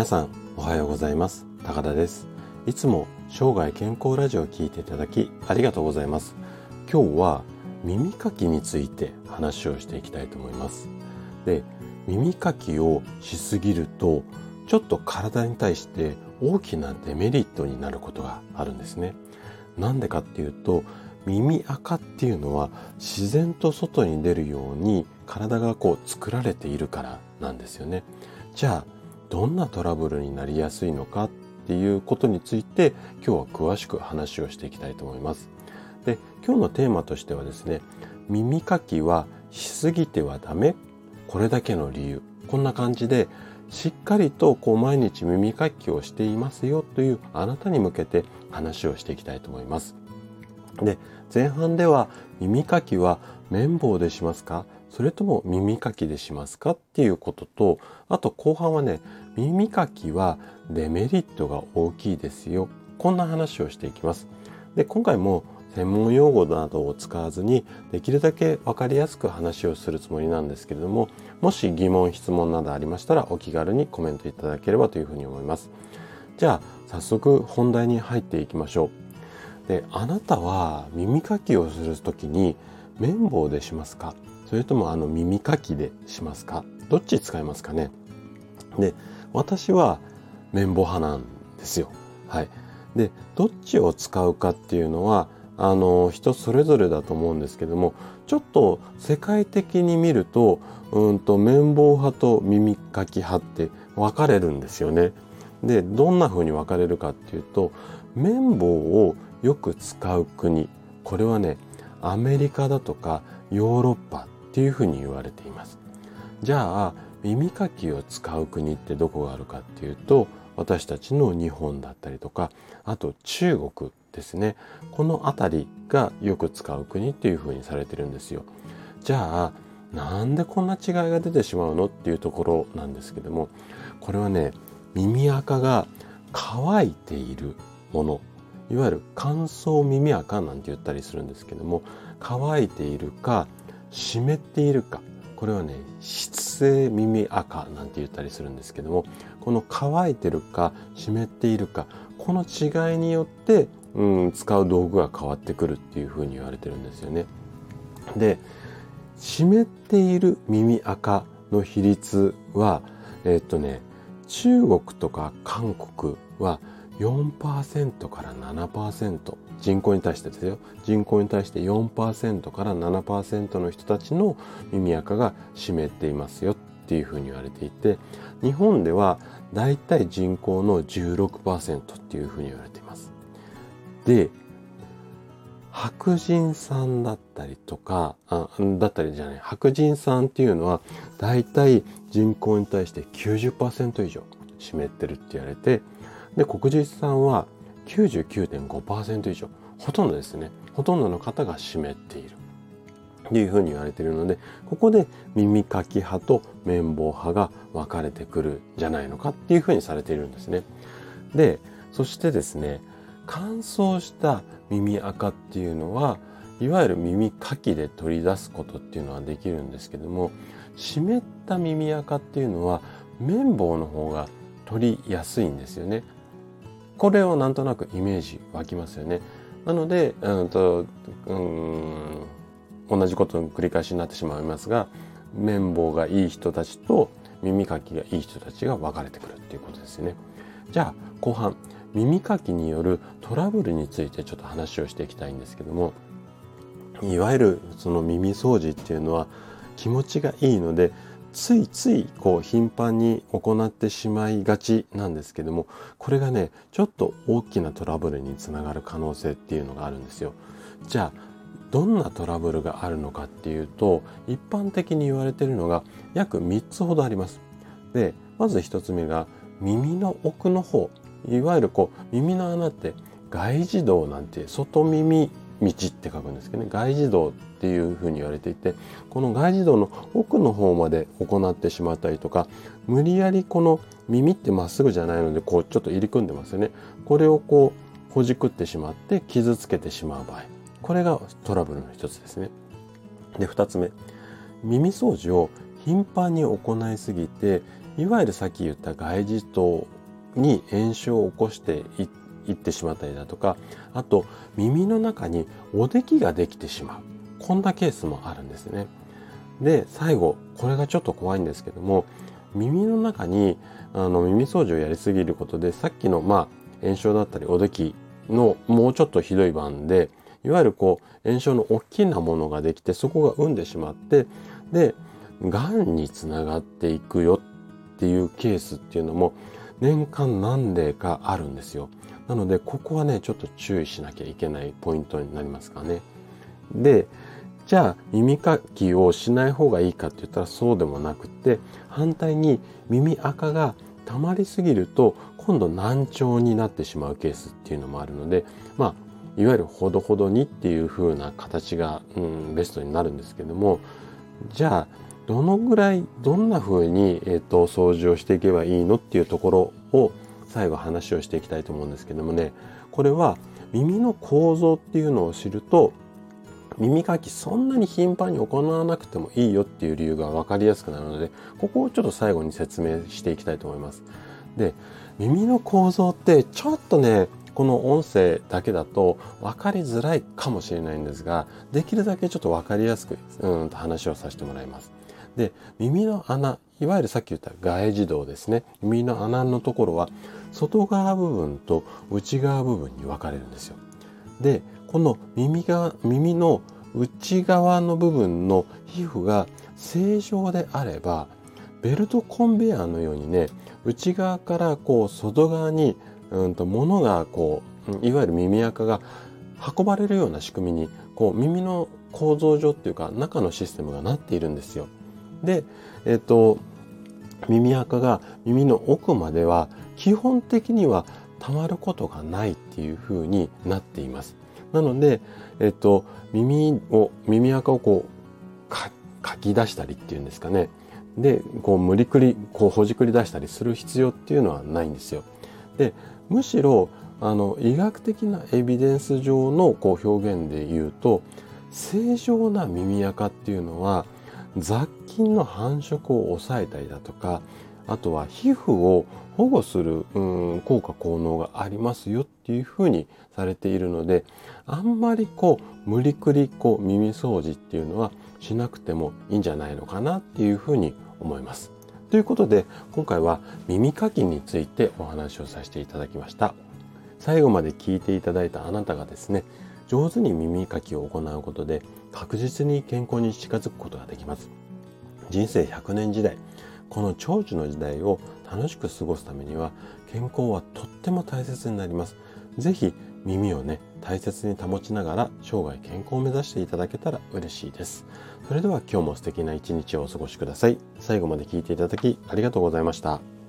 皆さんおはようございます。高田です。いつも生涯健康ラジオを聞いていただきありがとうございます。今日は耳かきについて話をしていきたいと思います。で耳かきをしすぎるとちょっと体に対して大きなデメリットになることがあるんですね。なんでかっていうと耳垢っていうのは自然と外に出るように体がこう作られているからなんですよね。じゃあどんなトラブルになりやすいのかっていうことについて今日は詳しく話をしていきたいと思います。で今日のテーマとしてはですね耳かきはしすぎてはダメ？これだけの理由こんな感じでしっかりとこう毎日耳かきをしていますよというあなたに向けて話をしていきたいと思います。で前半では耳かきは綿棒でしますか？それとも耳かきでしますかっていうこととあと後半はね耳かきはデメリットが大きいですよ。こんな話をしていきます。で今回も専門用語などを使わずにできるだけ分かりやすく話をするつもりなんですけれどももし疑問質問などありましたらお気軽にコメントいただければというふうに思います。じゃあ早速本題に入っていきましょう。であなたは耳かきをするときに綿棒でしますか？それともあの耳かきでしますか？どっち使いますかね？で私は綿棒派なんですよ。はい。でどっちを使うかっていうのはあの人それぞれだと思うんですけどもちょっと世界的に見るとうんと綿棒派と耳かき派って分かれるんですよね。でどんな風に分かれるかっていうと綿棒をよく使う国。これはねアメリカだとかヨーロッパっていうふうに言われています。じゃあ耳かきを使う国ってどこがあるかっていうと私たちの日本だったりとかあと中国ですねこの辺りがよく使う国っていうふうにされてるんですよ。じゃあなんでこんな違いが出てしまうのっていうところなんですけどもこれはね耳垢が乾いているものいわゆる乾燥耳垢なんて言ったりするんですけども乾いているか湿っているかこれはね湿性耳垢なんて言ったりするんですけどもこの乾いてるか湿っているかこの違いによって、うん、使う道具が変わってくるっていうふうに言われてるんですよね。で湿っている耳垢の比率はえっとね中国とか韓国は4%から7%人口に対してですよ。人口に対して4%から7%の人たちの耳垢が湿っていますよっていうふうに言われていて日本ではだいたい人口の16%っていうふうに言われています。で白人さんだったりとかあだったりじゃない白人さんっていうのはだいたい人口に対して90%以上湿ってるって言われてで黒人さんは99.5%以上ほとんどですねほとんどの方が湿っているというふうに言われているのでここで耳かき派と綿棒派が分かれてくるじゃないのかっていうふうにされているんですね。でそしてですね乾燥した耳垢っていうのはいわゆる耳かきで取り出すことっていうのはできるんですけども湿った耳垢っていうのは綿棒の方が取りやすいんですよね。これをなんとなくイメージ湧きますよね。なので、うんとうん同じことの繰り返しになってしまいますが綿棒がいい人たちと耳かきがいい人たちが分かれてくるっていうことですね。じゃあ後半耳かきによるトラブルについてちょっと話をしていきたいんですけどもいわゆるその耳掃除っていうのは気持ちがいいのでついついこう頻繁に行ってしまいがちなんですけどもこれがねちょっと大きなトラブルにつながる可能性っていうのがあるんですよ。じゃあどんなトラブルがあるのかっていうと一般的に言われてるのが約3つほどあります。でまず1つ目が耳の奥の方いわゆるこう耳の穴って外耳道なんて外耳道って書くんですけどね。外耳道っていうふうに言われていてこの外耳道の奥の方まで行ってしまったりとか無理やりこの耳ってまっすぐじゃないのでこうちょっと入り組んでますよね。これをこうほじくってしまって傷つけてしまう場合。これがトラブルの一つですね。で2つ目。耳掃除を頻繁に行いすぎていわゆるさっき言った外耳頭に炎症を起こしていっ行ってしまったりだとかあと耳の中におできができてしまうこんなケースもあるんですね。で最後これがちょっと怖いんですけども耳の中にあの耳掃除をやりすぎることでさっきのまあ炎症だったりおできのもうちょっとひどい版でいわゆるこう炎症の大きなものができてそこが産んでしまってでがんにつながっていくよっていうケースっていうのも年間何例かあるんですよ。なのでここはねちょっと注意しなきゃいけないポイントになりますかね。でじゃあ耳かきをしない方がいいかって言ったらそうでもなくて反対に耳垢が溜まりすぎると今度難聴になってしまうケースっていうのもあるのでまあいわゆるほどほどにっていう風な形が、うん、ベストになるんですけどもじゃあどのぐらいどんな風に、えーと、掃除をしていけばいいのっていうところを最後話をしていきたいと思うんですけどもねこれは耳の構造っていうのを知ると耳かきそんなに頻繁に行わなくてもいいよっていう理由が分かりやすくなるのでここをちょっと最後に説明していきたいと思います。で耳の構造ってちょっとねこの音声だけだと分かりづらいかもしれないんですができるだけちょっと分かりやすくうんと話をさせてもらいます。で耳の穴いわゆるさっき言った外耳道ですね耳の穴のところは外側部分と内側部分に分かれるんですよ。でこの耳が耳の内側の部分の皮膚が正常であればベルトコンベヤーのようにね内側からこう外側にうんと物がこういわゆる耳垢が運ばれるような仕組みにこう耳の構造上っていうか中のシステムがなっているんですよ。で、えっ、と耳垢が耳の奥までは基本的には溜まることがないっていう風になっています。なので、えっと、耳を、耳垢をこう、か、かき出したりっていうんですかね。で、こう、無理くり、こう、ほじくり出したりする必要っていうのはないんですよ。で、むしろ、あの、医学的なエビデンス上のこう表現で言うと、正常な耳垢っていうのは、雑菌の繁殖を抑えたりだとか、あとは皮膚を保護する、うん、効果効能がありますよっていうふうにされているのであんまりこう無理くりこう耳掃除っていうのはしなくてもいいんじゃないのかなっていうふうに思います。ということで今回は耳かきについてお話をさせていただきました。最後まで聞いていただいたあなたがですね上手に耳かきを行うことで確実に健康に近づくことができます。人生100年時代この長寿の時代を楽しく過ごすためには健康はとっても大切になります。ぜひ耳をね、大切に保ちながら生涯健康を目指していただけたら嬉しいです。それでは今日も素敵な一日をお過ごしください。最後まで聞いていただきありがとうございました。